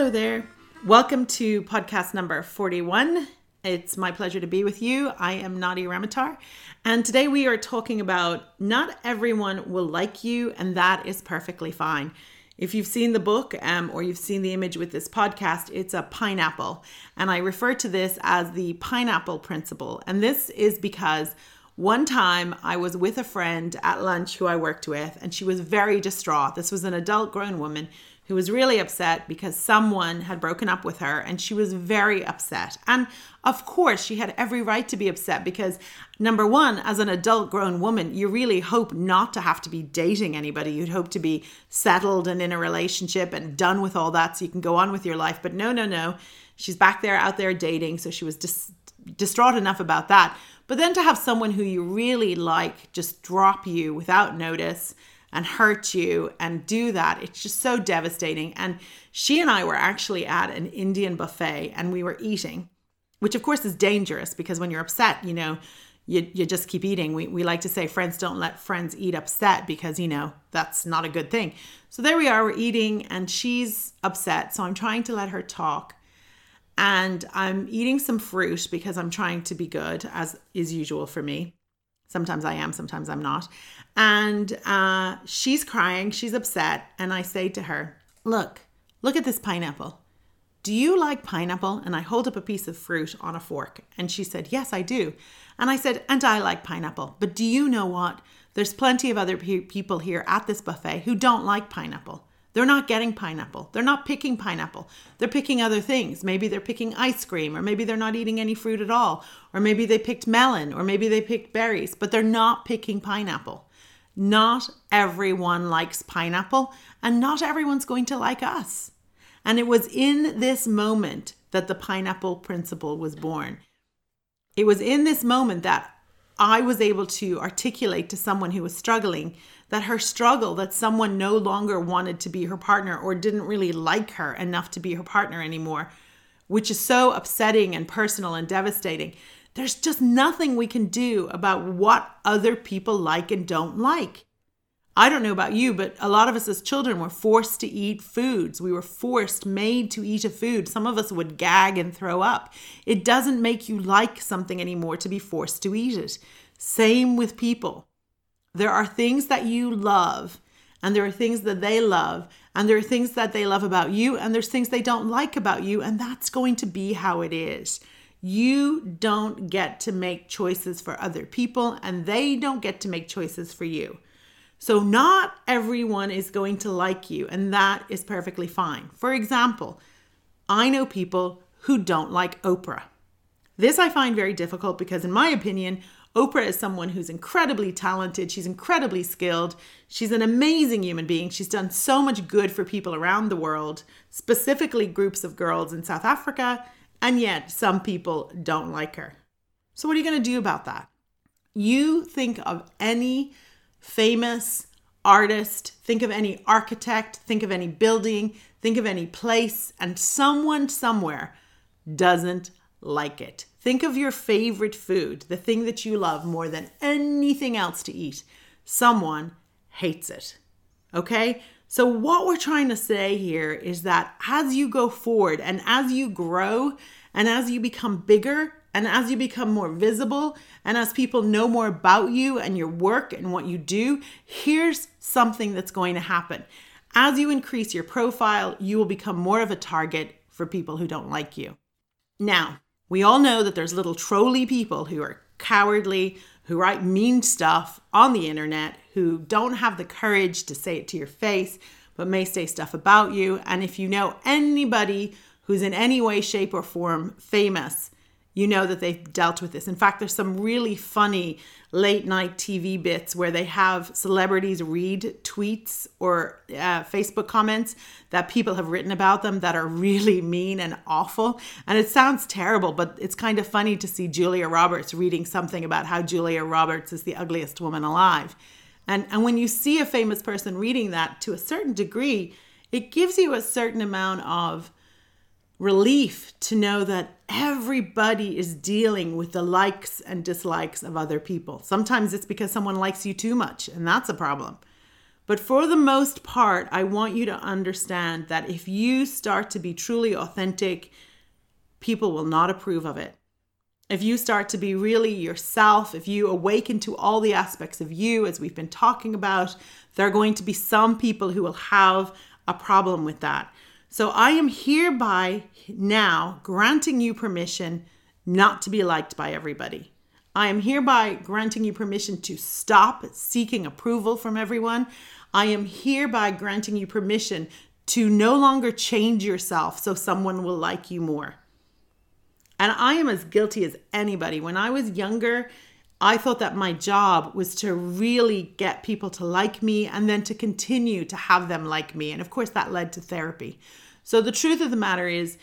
Hello there. Welcome to podcast number 41. It's my pleasure to be with you. I am Nadia Ramatar, and today we are talking about not everyone will like you, and that is perfectly fine. If you've seen the book um, or you've seen the image with this podcast, it's a pineapple. And I refer to this as the pineapple principle. And this is because one time I was with a friend at lunch who I worked with, and she was very distraught. This was an adult grown woman who was really upset because someone had broken up with her and she was very upset. And of course, she had every right to be upset because, number one, as an adult grown woman, you really hope not to have to be dating anybody. You'd hope to be settled and in a relationship and done with all that so you can go on with your life. But no, no, no. She's back there out there dating. So she was dis- distraught enough about that. But then to have someone who you really like just drop you without notice and hurt you and do that. It's just so devastating. And she and I were actually at an Indian buffet and we were eating, which of course is dangerous because when you're upset, you know, you, you just keep eating. We, we like to say friends don't let friends eat upset because, you know, that's not a good thing. So there we are, we're eating and she's upset. So I'm trying to let her talk. And I'm eating some fruit because I'm trying to be good, as is usual for me. Sometimes I am, sometimes I'm not. And uh, she's crying, she's upset. And I say to her, Look, look at this pineapple. Do you like pineapple? And I hold up a piece of fruit on a fork. And she said, Yes, I do. And I said, And I like pineapple. But do you know what? There's plenty of other pe- people here at this buffet who don't like pineapple. They're not getting pineapple. They're not picking pineapple. They're picking other things. Maybe they're picking ice cream, or maybe they're not eating any fruit at all, or maybe they picked melon, or maybe they picked berries, but they're not picking pineapple. Not everyone likes pineapple, and not everyone's going to like us. And it was in this moment that the pineapple principle was born. It was in this moment that I was able to articulate to someone who was struggling that her struggle, that someone no longer wanted to be her partner or didn't really like her enough to be her partner anymore, which is so upsetting and personal and devastating. There's just nothing we can do about what other people like and don't like. I don't know about you, but a lot of us as children were forced to eat foods. We were forced, made to eat a food. Some of us would gag and throw up. It doesn't make you like something anymore to be forced to eat it. Same with people. There are things that you love, and there are things that they love, and there are things that they love about you, and there's things they don't like about you, and that's going to be how it is. You don't get to make choices for other people, and they don't get to make choices for you. So, not everyone is going to like you, and that is perfectly fine. For example, I know people who don't like Oprah. This I find very difficult because, in my opinion, Oprah is someone who's incredibly talented. She's incredibly skilled. She's an amazing human being. She's done so much good for people around the world, specifically groups of girls in South Africa, and yet some people don't like her. So, what are you going to do about that? You think of any famous artist, think of any architect, think of any building, think of any place, and someone somewhere doesn't like it. Think of your favorite food, the thing that you love more than anything else to eat. Someone hates it. Okay? So, what we're trying to say here is that as you go forward and as you grow and as you become bigger and as you become more visible, and as people know more about you and your work and what you do, here's something that's going to happen. As you increase your profile, you will become more of a target for people who don't like you. Now, we all know that there's little trolly people who are cowardly, who write mean stuff on the internet, who don't have the courage to say it to your face, but may say stuff about you. And if you know anybody who's in any way, shape, or form famous, you know that they've dealt with this. In fact, there's some really funny late night TV bits where they have celebrities read tweets or uh, Facebook comments that people have written about them that are really mean and awful. And it sounds terrible, but it's kind of funny to see Julia Roberts reading something about how Julia Roberts is the ugliest woman alive. And, and when you see a famous person reading that to a certain degree, it gives you a certain amount of relief to know that everybody is dealing with the likes and dislikes of other people. Sometimes it's because someone likes you too much, and that's a problem. But for the most part, I want you to understand that if you start to be truly authentic, people will not approve of it. If you start to be really yourself, if you awaken to all the aspects of you, as we've been talking about, there are going to be some people who will have a problem with that. So I am hereby now granting you permission not to be liked by everybody. I am hereby granting you permission to stop seeking approval from everyone. I am hereby granting you permission to no longer change yourself so someone will like you more. And I am as guilty as anybody. When I was younger, I thought that my job was to really get people to like me and then to continue to have them like me. And of course, that led to therapy. So the truth of the matter is,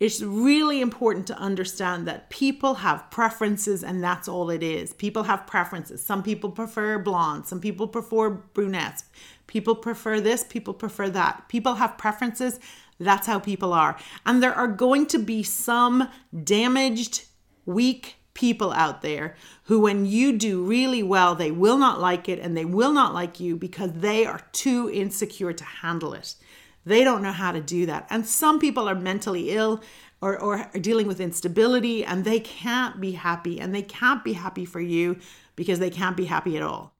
it's really important to understand that people have preferences and that's all it is. People have preferences. Some people prefer blonde, some people prefer brunettes, people prefer this, people prefer that. People have preferences. That's how people are. And there are going to be some damaged, weak people out there who, when you do really well, they will not like it and they will not like you because they are too insecure to handle it. They don't know how to do that. And some people are mentally ill or, or are dealing with instability and they can't be happy and they can't be happy for you because they can't be happy at all.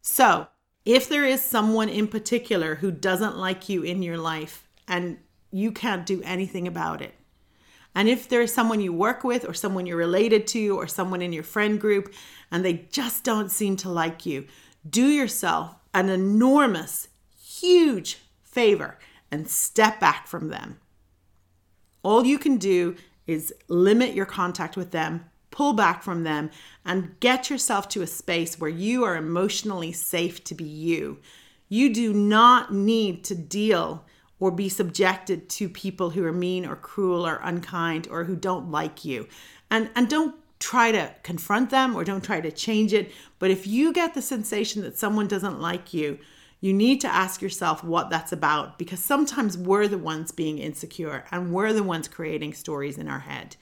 So, if there is someone in particular who doesn't like you in your life and you can't do anything about it, and if there is someone you work with or someone you're related to or someone in your friend group and they just don't seem to like you, do yourself an enormous, huge favor and step back from them. All you can do is limit your contact with them, pull back from them, and get yourself to a space where you are emotionally safe to be you. You do not need to deal or be subjected to people who are mean or cruel or unkind or who don't like you. And and don't try to confront them or don't try to change it, but if you get the sensation that someone doesn't like you, you need to ask yourself what that's about because sometimes we're the ones being insecure and we're the ones creating stories in our head.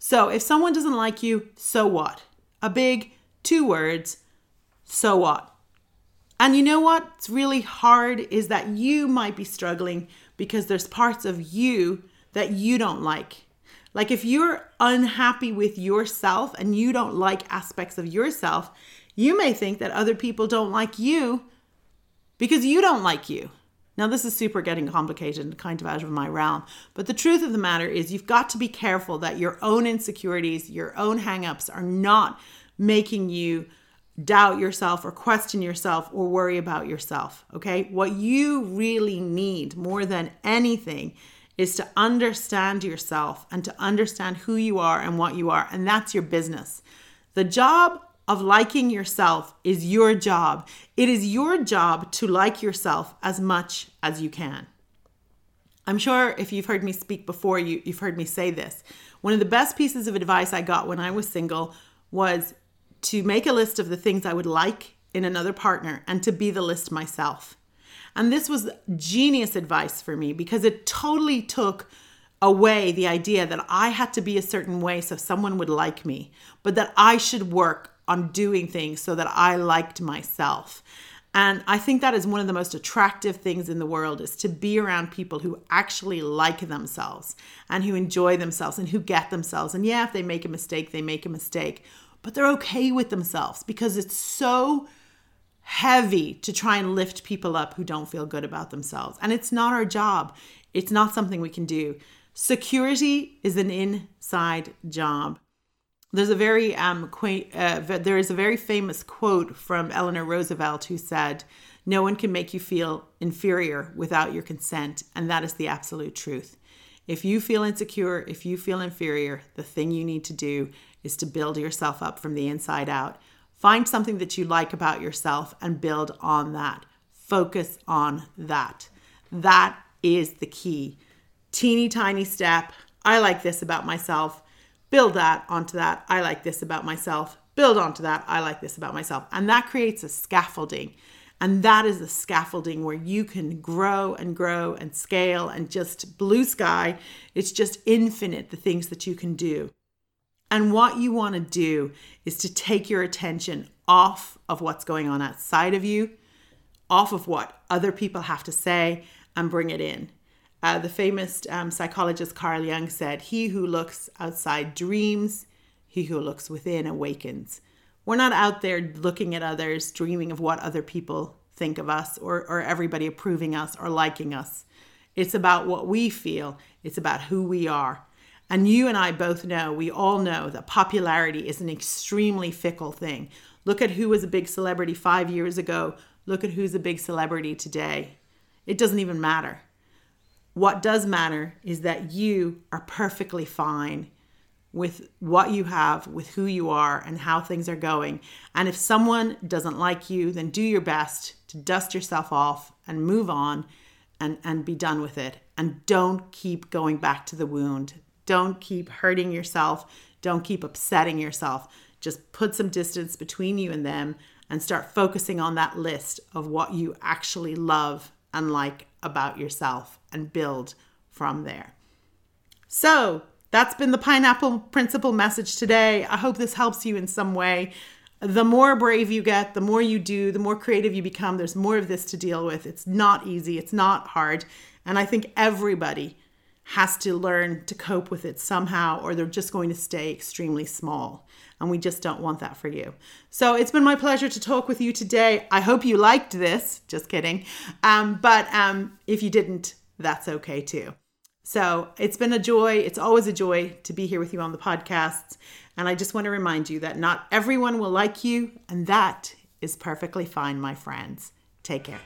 So if someone doesn't like you, so what? A big two words, so what? And you know what's really hard is that you might be struggling because there's parts of you that you don't like. Like if you're unhappy with yourself and you don't like aspects of yourself, you may think that other people don't like you because you don't like you. Now, this is super getting complicated and kind of out of my realm, but the truth of the matter is you've got to be careful that your own insecurities, your own hangups are not making you doubt yourself or question yourself or worry about yourself. Okay. What you really need more than anything is to understand yourself and to understand who you are and what you are. And that's your business. The job of liking yourself is your job. It is your job to like yourself as much as you can. I'm sure if you've heard me speak before, you, you've heard me say this. One of the best pieces of advice I got when I was single was to make a list of the things I would like in another partner and to be the list myself. And this was genius advice for me because it totally took away the idea that I had to be a certain way so someone would like me, but that I should work on doing things so that I liked myself. And I think that is one of the most attractive things in the world is to be around people who actually like themselves and who enjoy themselves and who get themselves. And yeah, if they make a mistake, they make a mistake, but they're okay with themselves because it's so heavy to try and lift people up who don't feel good about themselves. And it's not our job. It's not something we can do. Security is an inside job. There's a very um, quaint, uh, there is a very famous quote from Eleanor Roosevelt who said, "No one can make you feel inferior without your consent," and that is the absolute truth. If you feel insecure, if you feel inferior, the thing you need to do is to build yourself up from the inside out. Find something that you like about yourself and build on that. Focus on that. That is the key. Teeny tiny step. I like this about myself build that onto that. I like this about myself. Build onto that. I like this about myself. And that creates a scaffolding. And that is the scaffolding where you can grow and grow and scale and just blue sky. It's just infinite the things that you can do. And what you want to do is to take your attention off of what's going on outside of you off of what other people have to say and bring it in. Uh, the famous um, psychologist Carl Jung said, He who looks outside dreams, he who looks within awakens. We're not out there looking at others, dreaming of what other people think of us or, or everybody approving us or liking us. It's about what we feel, it's about who we are. And you and I both know, we all know that popularity is an extremely fickle thing. Look at who was a big celebrity five years ago. Look at who's a big celebrity today. It doesn't even matter. What does matter is that you are perfectly fine with what you have, with who you are, and how things are going. And if someone doesn't like you, then do your best to dust yourself off and move on and, and be done with it. And don't keep going back to the wound. Don't keep hurting yourself. Don't keep upsetting yourself. Just put some distance between you and them and start focusing on that list of what you actually love and like about yourself and build from there. So, that's been the pineapple principle message today. I hope this helps you in some way. The more brave you get, the more you do, the more creative you become. There's more of this to deal with. It's not easy, it's not hard. And I think everybody has to learn to cope with it somehow, or they're just going to stay extremely small. And we just don't want that for you. So it's been my pleasure to talk with you today. I hope you liked this. Just kidding. Um, but um, if you didn't, that's okay too. So it's been a joy. It's always a joy to be here with you on the podcasts. And I just want to remind you that not everyone will like you, and that is perfectly fine, my friends. Take care.